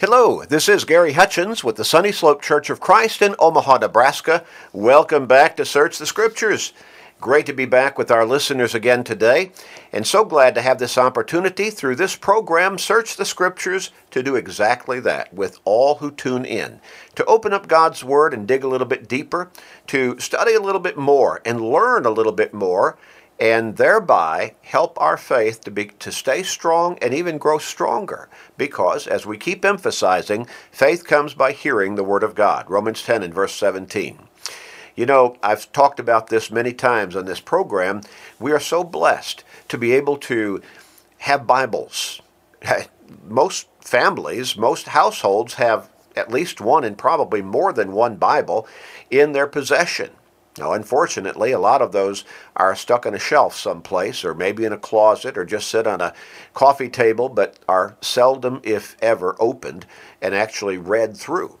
Hello, this is Gary Hutchins with the Sunny Slope Church of Christ in Omaha, Nebraska. Welcome back to Search the Scriptures. Great to be back with our listeners again today, and so glad to have this opportunity through this program, Search the Scriptures, to do exactly that with all who tune in. To open up God's Word and dig a little bit deeper, to study a little bit more and learn a little bit more and thereby help our faith to be to stay strong and even grow stronger. Because as we keep emphasizing faith comes by hearing the word of God. Romans 10 and verse 17 you know I've talked about this many times on this program. We are so blessed to be able to have bibles. Most families most households have at least one and probably more than one bible in their possession now, unfortunately, a lot of those are stuck on a shelf someplace, or maybe in a closet, or just sit on a coffee table, but are seldom, if ever, opened and actually read through.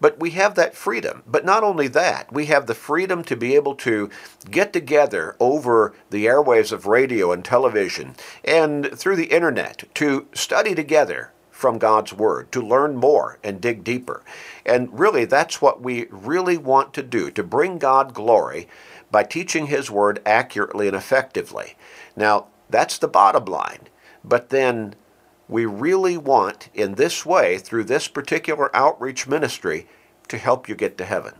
But we have that freedom. But not only that, we have the freedom to be able to get together over the airwaves of radio and television and through the internet to study together from God's Word, to learn more and dig deeper. And really, that's what we really want to do to bring God glory by teaching His Word accurately and effectively. Now, that's the bottom line. But then we really want, in this way, through this particular outreach ministry, to help you get to heaven.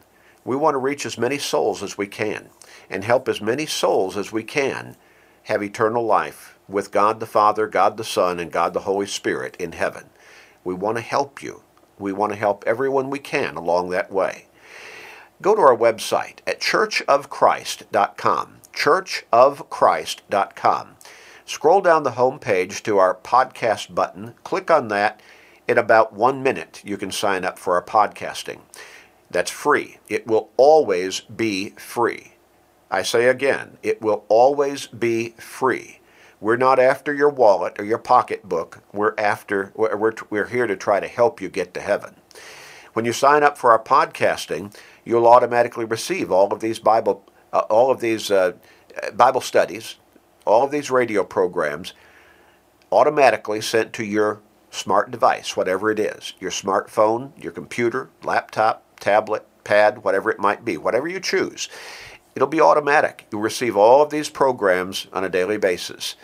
We want to reach as many souls as we can and help as many souls as we can have eternal life with God the Father, God the Son, and God the Holy Spirit in heaven. We want to help you. We want to help everyone we can along that way. Go to our website at churchofchrist.com. Churchofchrist.com. Scroll down the home page to our podcast button. Click on that. In about one minute, you can sign up for our podcasting. That's free. It will always be free. I say again, it will always be free. We're not after your wallet or your pocketbook. We're after we're, we're here to try to help you get to heaven. When you sign up for our podcasting, you'll automatically receive all of these Bible uh, all of these uh, Bible studies, all of these radio programs automatically sent to your smart device, whatever it is, your smartphone, your computer, laptop, tablet, pad, whatever it might be, whatever you choose. It'll be automatic. You'll receive all of these programs on a daily basis.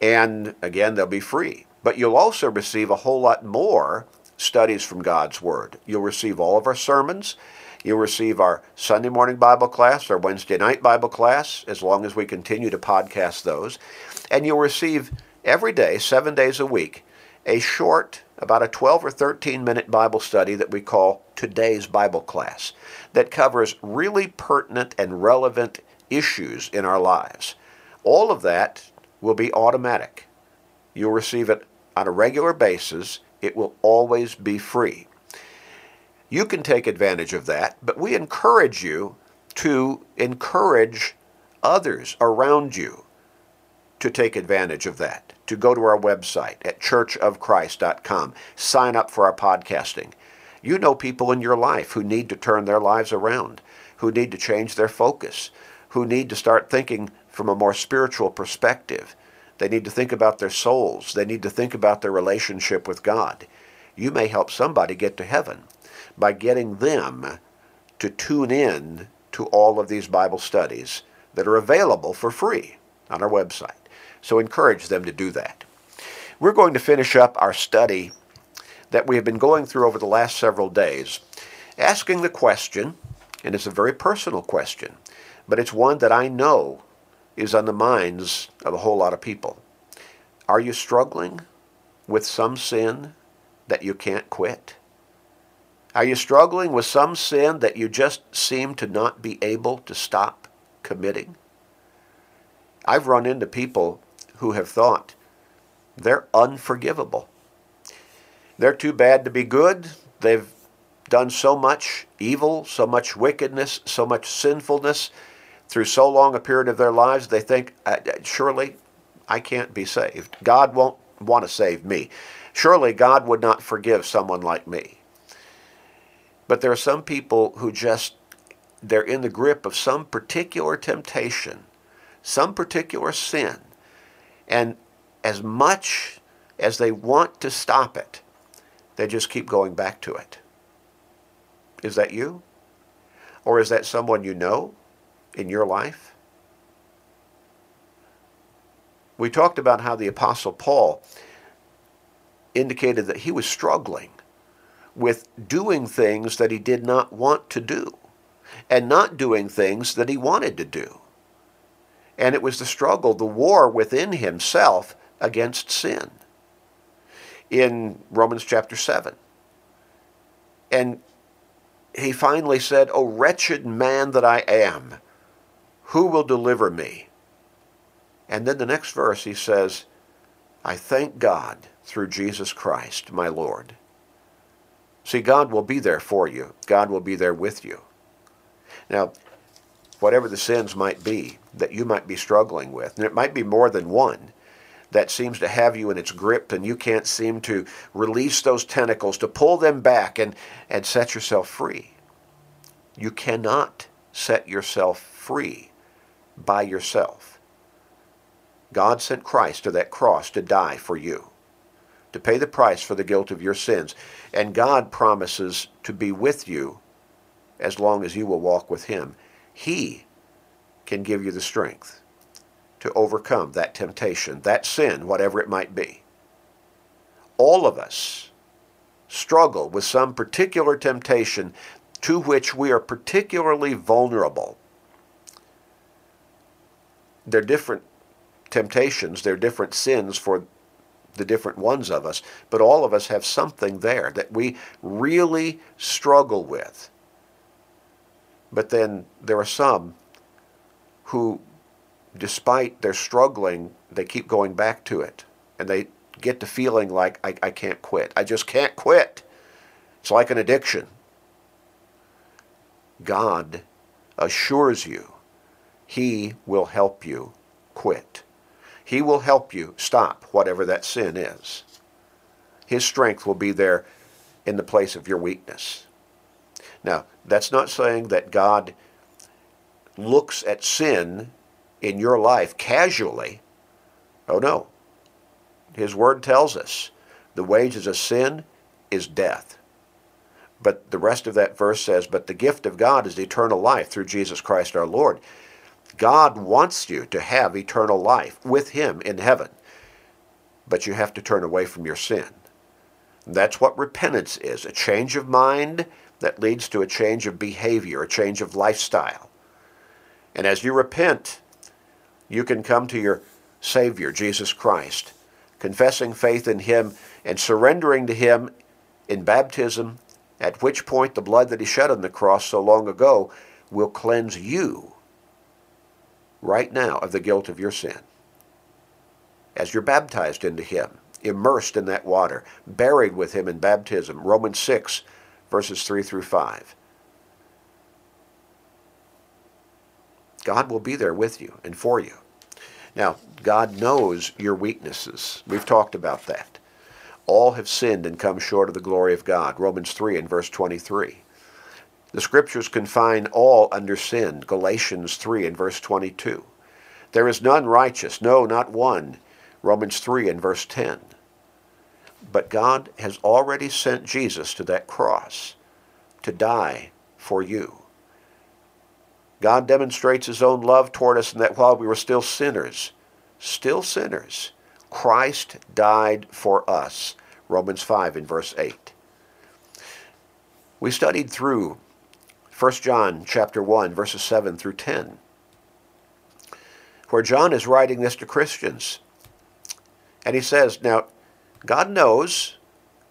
And again, they'll be free. But you'll also receive a whole lot more studies from God's Word. You'll receive all of our sermons. You'll receive our Sunday morning Bible class, our Wednesday night Bible class, as long as we continue to podcast those. And you'll receive every day, seven days a week, a short, about a 12 or 13 minute Bible study that we call Today's Bible Class that covers really pertinent and relevant issues in our lives. All of that will be automatic. You'll receive it on a regular basis. It will always be free. You can take advantage of that, but we encourage you to encourage others around you to take advantage of that, to go to our website at churchofchrist.com, sign up for our podcasting. You know people in your life who need to turn their lives around, who need to change their focus, who need to start thinking from a more spiritual perspective. They need to think about their souls. They need to think about their relationship with God. You may help somebody get to heaven by getting them to tune in to all of these Bible studies that are available for free on our website. So encourage them to do that. We're going to finish up our study that we have been going through over the last several days, asking the question, and it's a very personal question, but it's one that I know is on the minds of a whole lot of people. Are you struggling with some sin that you can't quit? Are you struggling with some sin that you just seem to not be able to stop committing? I've run into people who have thought they're unforgivable. They're too bad to be good. They've done so much evil, so much wickedness, so much sinfulness through so long a period of their lives, they think, surely I can't be saved. God won't want to save me. Surely God would not forgive someone like me. But there are some people who just, they're in the grip of some particular temptation, some particular sin. And as much as they want to stop it, They just keep going back to it. Is that you? Or is that someone you know in your life? We talked about how the Apostle Paul indicated that he was struggling with doing things that he did not want to do and not doing things that he wanted to do. And it was the struggle, the war within himself against sin in Romans chapter 7. And he finally said, O wretched man that I am, who will deliver me? And then the next verse he says, I thank God through Jesus Christ, my Lord. See, God will be there for you. God will be there with you. Now, whatever the sins might be that you might be struggling with, and it might be more than one that seems to have you in its grip and you can't seem to release those tentacles to pull them back and, and set yourself free. You cannot set yourself free by yourself. God sent Christ to that cross to die for you, to pay the price for the guilt of your sins. And God promises to be with you as long as you will walk with Him. He can give you the strength to overcome that temptation, that sin, whatever it might be. All of us struggle with some particular temptation to which we are particularly vulnerable. They're different temptations, they're different sins for the different ones of us, but all of us have something there that we really struggle with. But then there are some who despite their struggling, they keep going back to it. And they get to feeling like, I, I can't quit. I just can't quit. It's like an addiction. God assures you he will help you quit. He will help you stop whatever that sin is. His strength will be there in the place of your weakness. Now, that's not saying that God looks at sin in your life casually. Oh no. His word tells us the wages of sin is death. But the rest of that verse says, But the gift of God is eternal life through Jesus Christ our Lord. God wants you to have eternal life with Him in heaven. But you have to turn away from your sin. That's what repentance is a change of mind that leads to a change of behavior, a change of lifestyle. And as you repent, you can come to your Savior, Jesus Christ, confessing faith in Him and surrendering to Him in baptism, at which point the blood that He shed on the cross so long ago will cleanse you right now of the guilt of your sin. As you're baptized into Him, immersed in that water, buried with Him in baptism, Romans 6, verses 3 through 5. God will be there with you and for you. Now, God knows your weaknesses. We've talked about that. All have sinned and come short of the glory of God. Romans 3 and verse 23. The scriptures confine all under sin. Galatians 3 and verse 22. There is none righteous, no, not one. Romans 3 and verse 10. But God has already sent Jesus to that cross to die for you. God demonstrates his own love toward us in that while we were still sinners, still sinners, Christ died for us. Romans 5 in verse 8. We studied through 1 John chapter 1 verses 7 through 10 where John is writing this to Christians. And he says, now God knows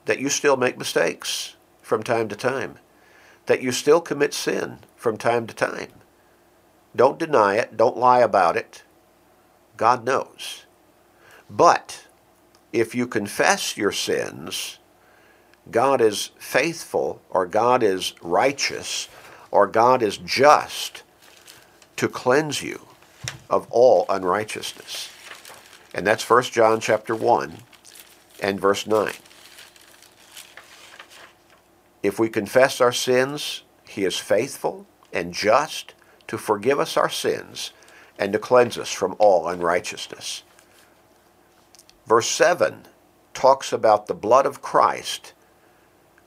that you still make mistakes from time to time, that you still commit sin from time to time. Don't deny it. Don't lie about it. God knows. But if you confess your sins, God is faithful or God is righteous or God is just to cleanse you of all unrighteousness. And that's 1 John chapter 1 and verse 9. If we confess our sins, he is faithful and just to forgive us our sins and to cleanse us from all unrighteousness. Verse 7 talks about the blood of Christ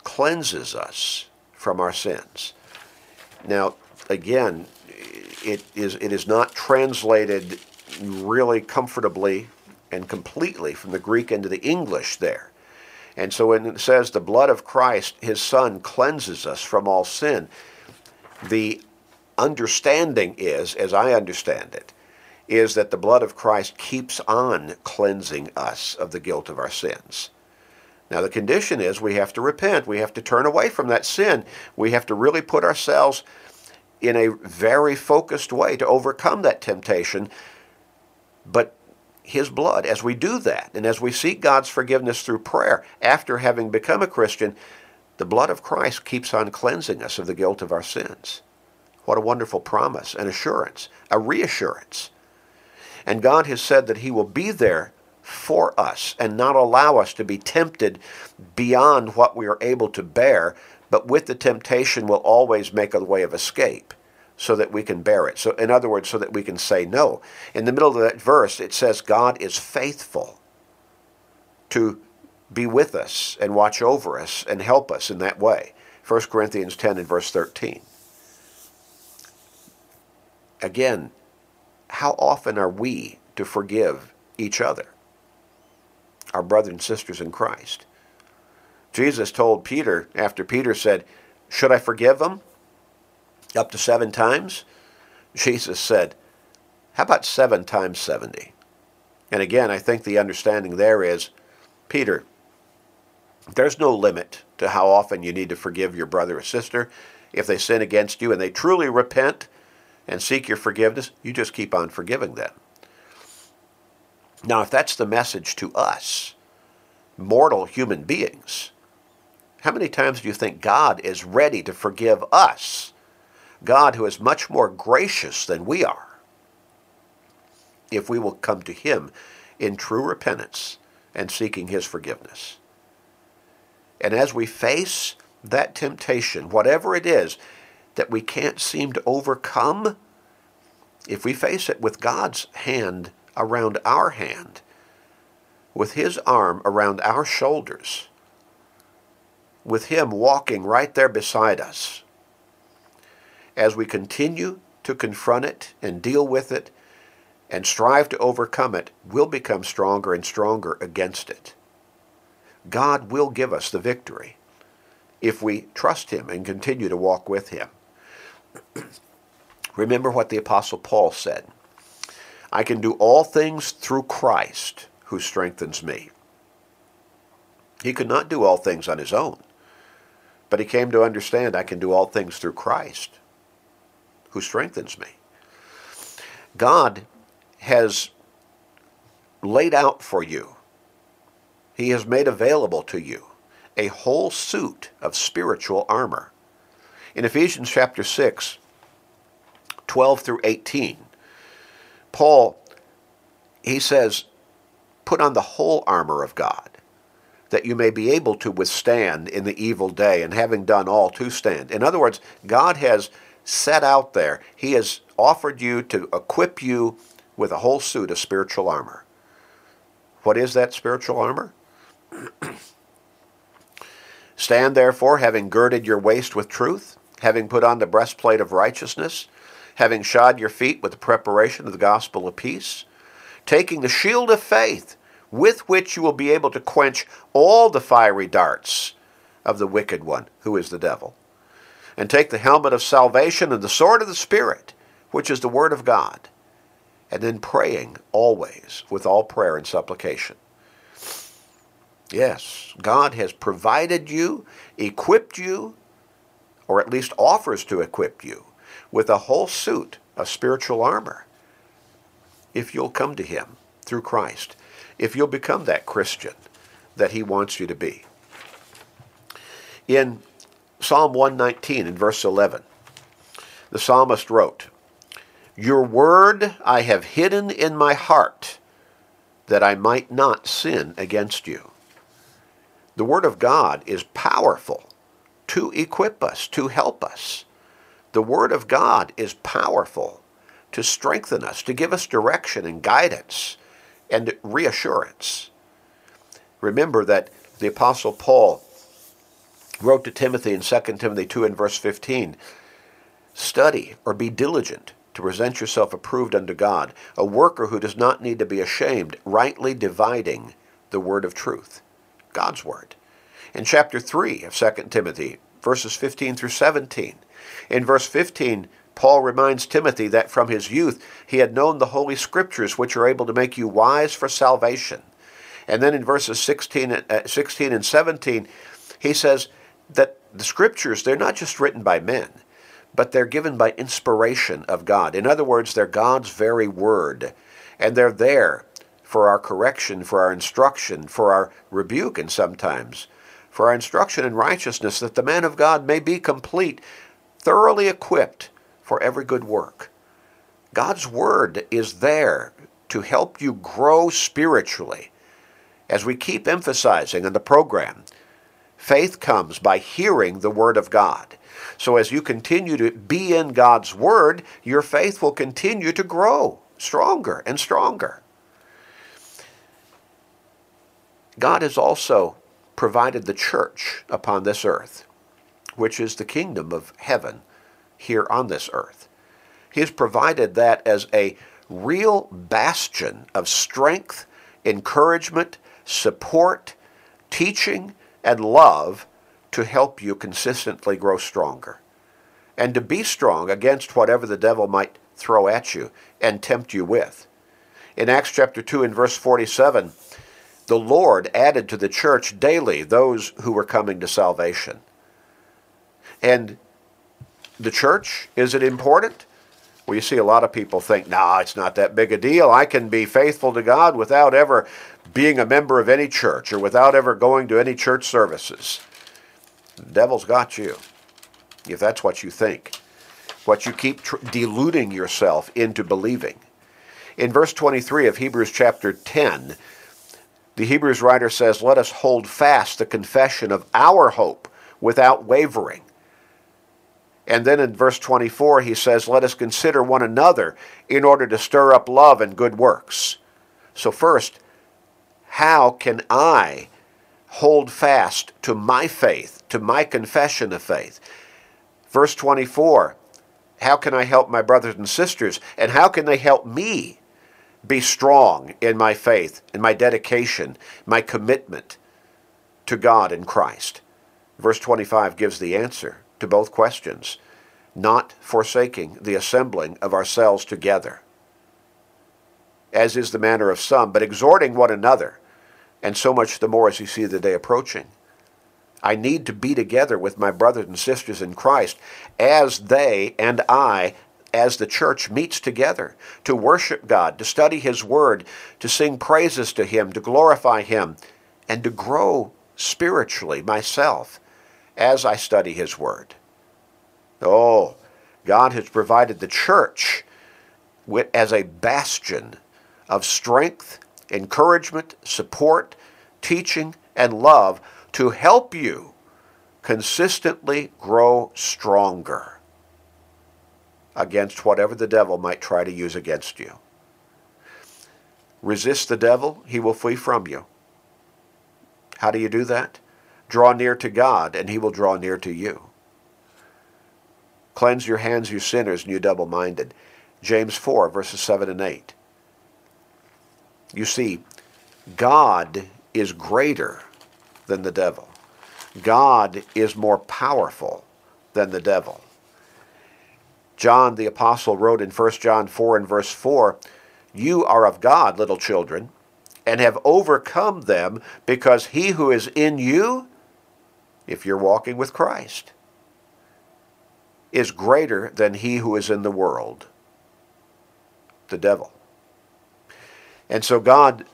cleanses us from our sins. Now, again, it is, it is not translated really comfortably and completely from the Greek into the English there. And so when it says the blood of Christ, his son, cleanses us from all sin, the understanding is, as I understand it, is that the blood of Christ keeps on cleansing us of the guilt of our sins. Now, the condition is we have to repent. We have to turn away from that sin. We have to really put ourselves in a very focused way to overcome that temptation. But His blood, as we do that, and as we seek God's forgiveness through prayer after having become a Christian, the blood of Christ keeps on cleansing us of the guilt of our sins. What a wonderful promise, an assurance, a reassurance. And God has said that He will be there for us and not allow us to be tempted beyond what we are able to bear, but with the temptation will always make a way of escape so that we can bear it. So, in other words, so that we can say no. In the middle of that verse, it says God is faithful to be with us and watch over us and help us in that way. 1 Corinthians 10 and verse 13. Again, how often are we to forgive each other, our brothers and sisters in Christ? Jesus told Peter, after Peter said, Should I forgive them? Up to seven times? Jesus said, How about seven times 70? And again, I think the understanding there is, Peter, there's no limit to how often you need to forgive your brother or sister. If they sin against you and they truly repent and seek your forgiveness, you just keep on forgiving them. Now, if that's the message to us, mortal human beings, how many times do you think God is ready to forgive us? God, who is much more gracious than we are, if we will come to Him in true repentance and seeking His forgiveness. And as we face that temptation, whatever it is that we can't seem to overcome, if we face it with God's hand around our hand, with His arm around our shoulders, with Him walking right there beside us, as we continue to confront it and deal with it and strive to overcome it, we'll become stronger and stronger against it. God will give us the victory if we trust Him and continue to walk with Him. Remember what the Apostle Paul said I can do all things through Christ who strengthens me. He could not do all things on his own, but he came to understand I can do all things through Christ who strengthens me. God has laid out for you he has made available to you a whole suit of spiritual armor. In Ephesians chapter 6, 12 through 18, Paul, he says, put on the whole armor of God, that you may be able to withstand in the evil day, and having done all to stand. In other words, God has set out there, He has offered you to equip you with a whole suit of spiritual armor. What is that spiritual armor? Stand therefore, having girded your waist with truth, having put on the breastplate of righteousness, having shod your feet with the preparation of the gospel of peace, taking the shield of faith, with which you will be able to quench all the fiery darts of the wicked one, who is the devil. And take the helmet of salvation and the sword of the Spirit, which is the word of God. And then praying always with all prayer and supplication. Yes, God has provided you, equipped you, or at least offers to equip you with a whole suit of spiritual armor if you'll come to Him through Christ, if you'll become that Christian that He wants you to be. In Psalm 119, in verse 11, the psalmist wrote, Your word I have hidden in my heart that I might not sin against you. The Word of God is powerful to equip us, to help us. The Word of God is powerful to strengthen us, to give us direction and guidance and reassurance. Remember that the Apostle Paul wrote to Timothy in 2 Timothy 2 and verse 15 Study or be diligent to present yourself approved unto God, a worker who does not need to be ashamed, rightly dividing the word of truth, God's word. In chapter 3 of 2 Timothy, verses 15 through 17, in verse 15, Paul reminds Timothy that from his youth he had known the Holy Scriptures, which are able to make you wise for salvation. And then in verses 16, uh, 16 and 17, he says that the Scriptures, they're not just written by men, but they're given by inspiration of God. In other words, they're God's very word, and they're there for our correction, for our instruction, for our rebuke, and sometimes for our instruction in righteousness, that the man of God may be complete, thoroughly equipped for every good work. God's word is there to help you grow spiritually. As we keep emphasizing in the program, faith comes by hearing the word of God. So as you continue to be in God's Word, your faith will continue to grow stronger and stronger. God has also provided the church upon this earth, which is the kingdom of heaven here on this earth. He has provided that as a real bastion of strength, encouragement, support, teaching, and love to help you consistently grow stronger and to be strong against whatever the devil might throw at you and tempt you with. In Acts chapter 2 and verse 47, the Lord added to the church daily those who were coming to salvation. And the church, is it important? Well, you see a lot of people think, nah, it's not that big a deal. I can be faithful to God without ever being a member of any church or without ever going to any church services. The devil's got you, if that's what you think, what you keep tr- deluding yourself into believing. In verse 23 of Hebrews chapter 10, the Hebrews writer says, Let us hold fast the confession of our hope without wavering. And then in verse 24, he says, Let us consider one another in order to stir up love and good works. So, first, how can I hold fast to my faith, to my confession of faith. Verse 24 How can I help my brothers and sisters? And how can they help me be strong in my faith, in my dedication, my commitment to God in Christ? Verse 25 gives the answer to both questions not forsaking the assembling of ourselves together, as is the manner of some, but exhorting one another and so much the more as you see the day approaching. I need to be together with my brothers and sisters in Christ as they and I, as the church meets together to worship God, to study His Word, to sing praises to Him, to glorify Him, and to grow spiritually myself as I study His Word. Oh, God has provided the church as a bastion of strength encouragement, support, teaching, and love to help you consistently grow stronger against whatever the devil might try to use against you. Resist the devil, he will flee from you. How do you do that? Draw near to God, and he will draw near to you. Cleanse your hands, you sinners, and you double minded. James 4, verses 7 and 8. You see, God is greater than the devil. God is more powerful than the devil. John the Apostle wrote in 1 John 4 and verse 4 You are of God, little children, and have overcome them, because he who is in you, if you're walking with Christ, is greater than he who is in the world, the devil. And so God,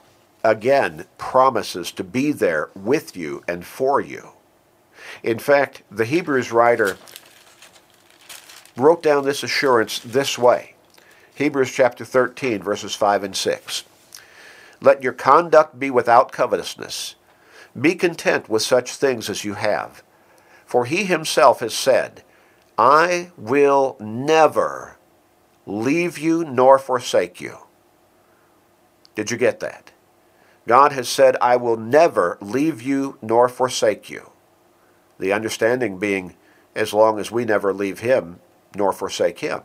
again, promises to be there with you and for you. In fact, the Hebrews writer wrote down this assurance this way Hebrews chapter 13, verses 5 and 6. Let your conduct be without covetousness. Be content with such things as you have. For he himself has said, I will never leave you nor forsake you. Did you get that? God has said, I will never leave you nor forsake you. The understanding being, as long as we never leave him nor forsake him.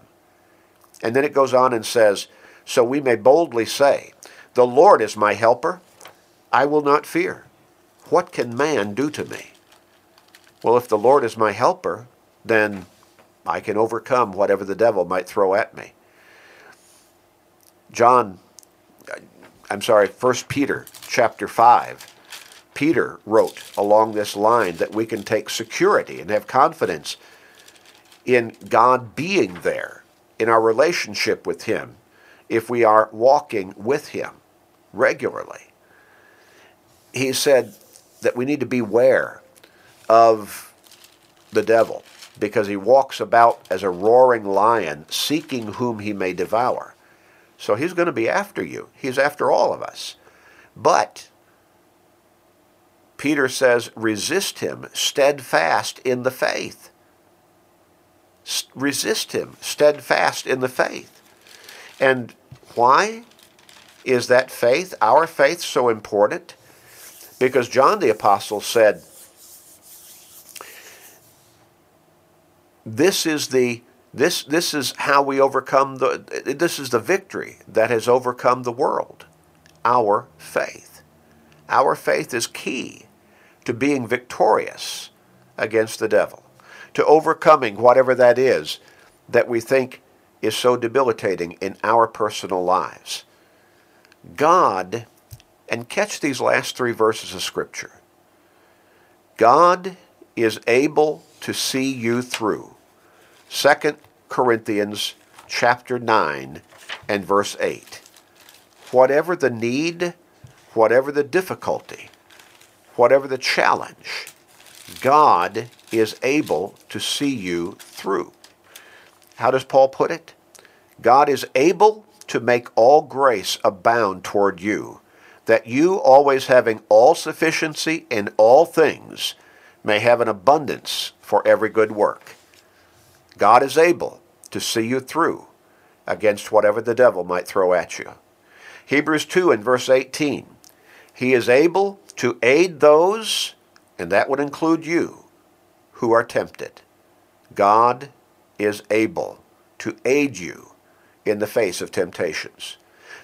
And then it goes on and says, So we may boldly say, The Lord is my helper. I will not fear. What can man do to me? Well, if the Lord is my helper, then I can overcome whatever the devil might throw at me. John, I'm sorry, 1 Peter chapter 5. Peter wrote along this line that we can take security and have confidence in God being there, in our relationship with Him, if we are walking with Him regularly. He said that we need to beware of the devil because he walks about as a roaring lion, seeking whom he may devour. So he's going to be after you. He's after all of us. But Peter says, resist him steadfast in the faith. Resist him steadfast in the faith. And why is that faith, our faith, so important? Because John the Apostle said, this is the this this is how we overcome the this is the victory that has overcome the world our faith. Our faith is key to being victorious against the devil to overcoming whatever that is that we think is so debilitating in our personal lives. God and catch these last three verses of scripture. God is able to see you through 2 Corinthians chapter 9 and verse 8. Whatever the need, whatever the difficulty, whatever the challenge, God is able to see you through. How does Paul put it? God is able to make all grace abound toward you, that you, always having all sufficiency in all things, may have an abundance for every good work. God is able to see you through against whatever the devil might throw at you. Hebrews 2 and verse 18. He is able to aid those, and that would include you, who are tempted. God is able to aid you in the face of temptations.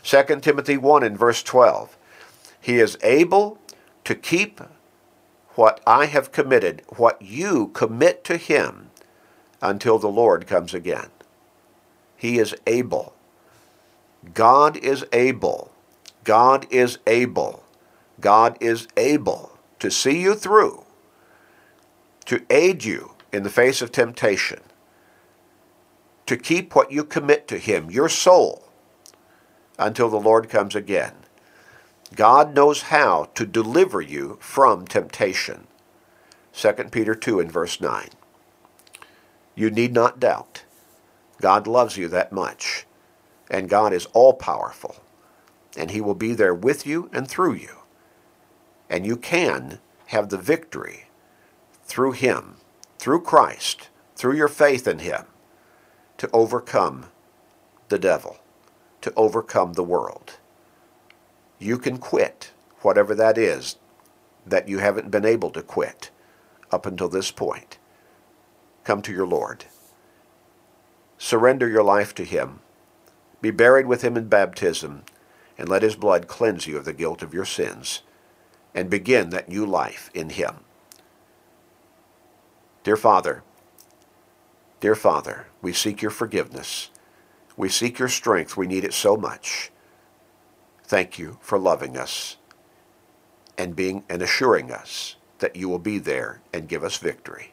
2 Timothy 1 and verse 12. He is able to keep what I have committed, what you commit to him, until the Lord comes again. He is able. God is able. God is able. God is able to see you through, to aid you in the face of temptation, to keep what you commit to Him, your soul, until the Lord comes again. God knows how to deliver you from temptation. 2 Peter 2 and verse 9. You need not doubt. God loves you that much. And God is all powerful. And He will be there with you and through you. And you can have the victory through Him, through Christ, through your faith in Him, to overcome the devil, to overcome the world. You can quit whatever that is that you haven't been able to quit up until this point come to your Lord. Surrender your life to Him. Be buried with Him in baptism, and let His blood cleanse you of the guilt of your sins, and begin that new life in Him. Dear Father, dear Father, we seek your forgiveness. We seek your strength. We need it so much. Thank you for loving us and being and assuring us that you will be there and give us victory.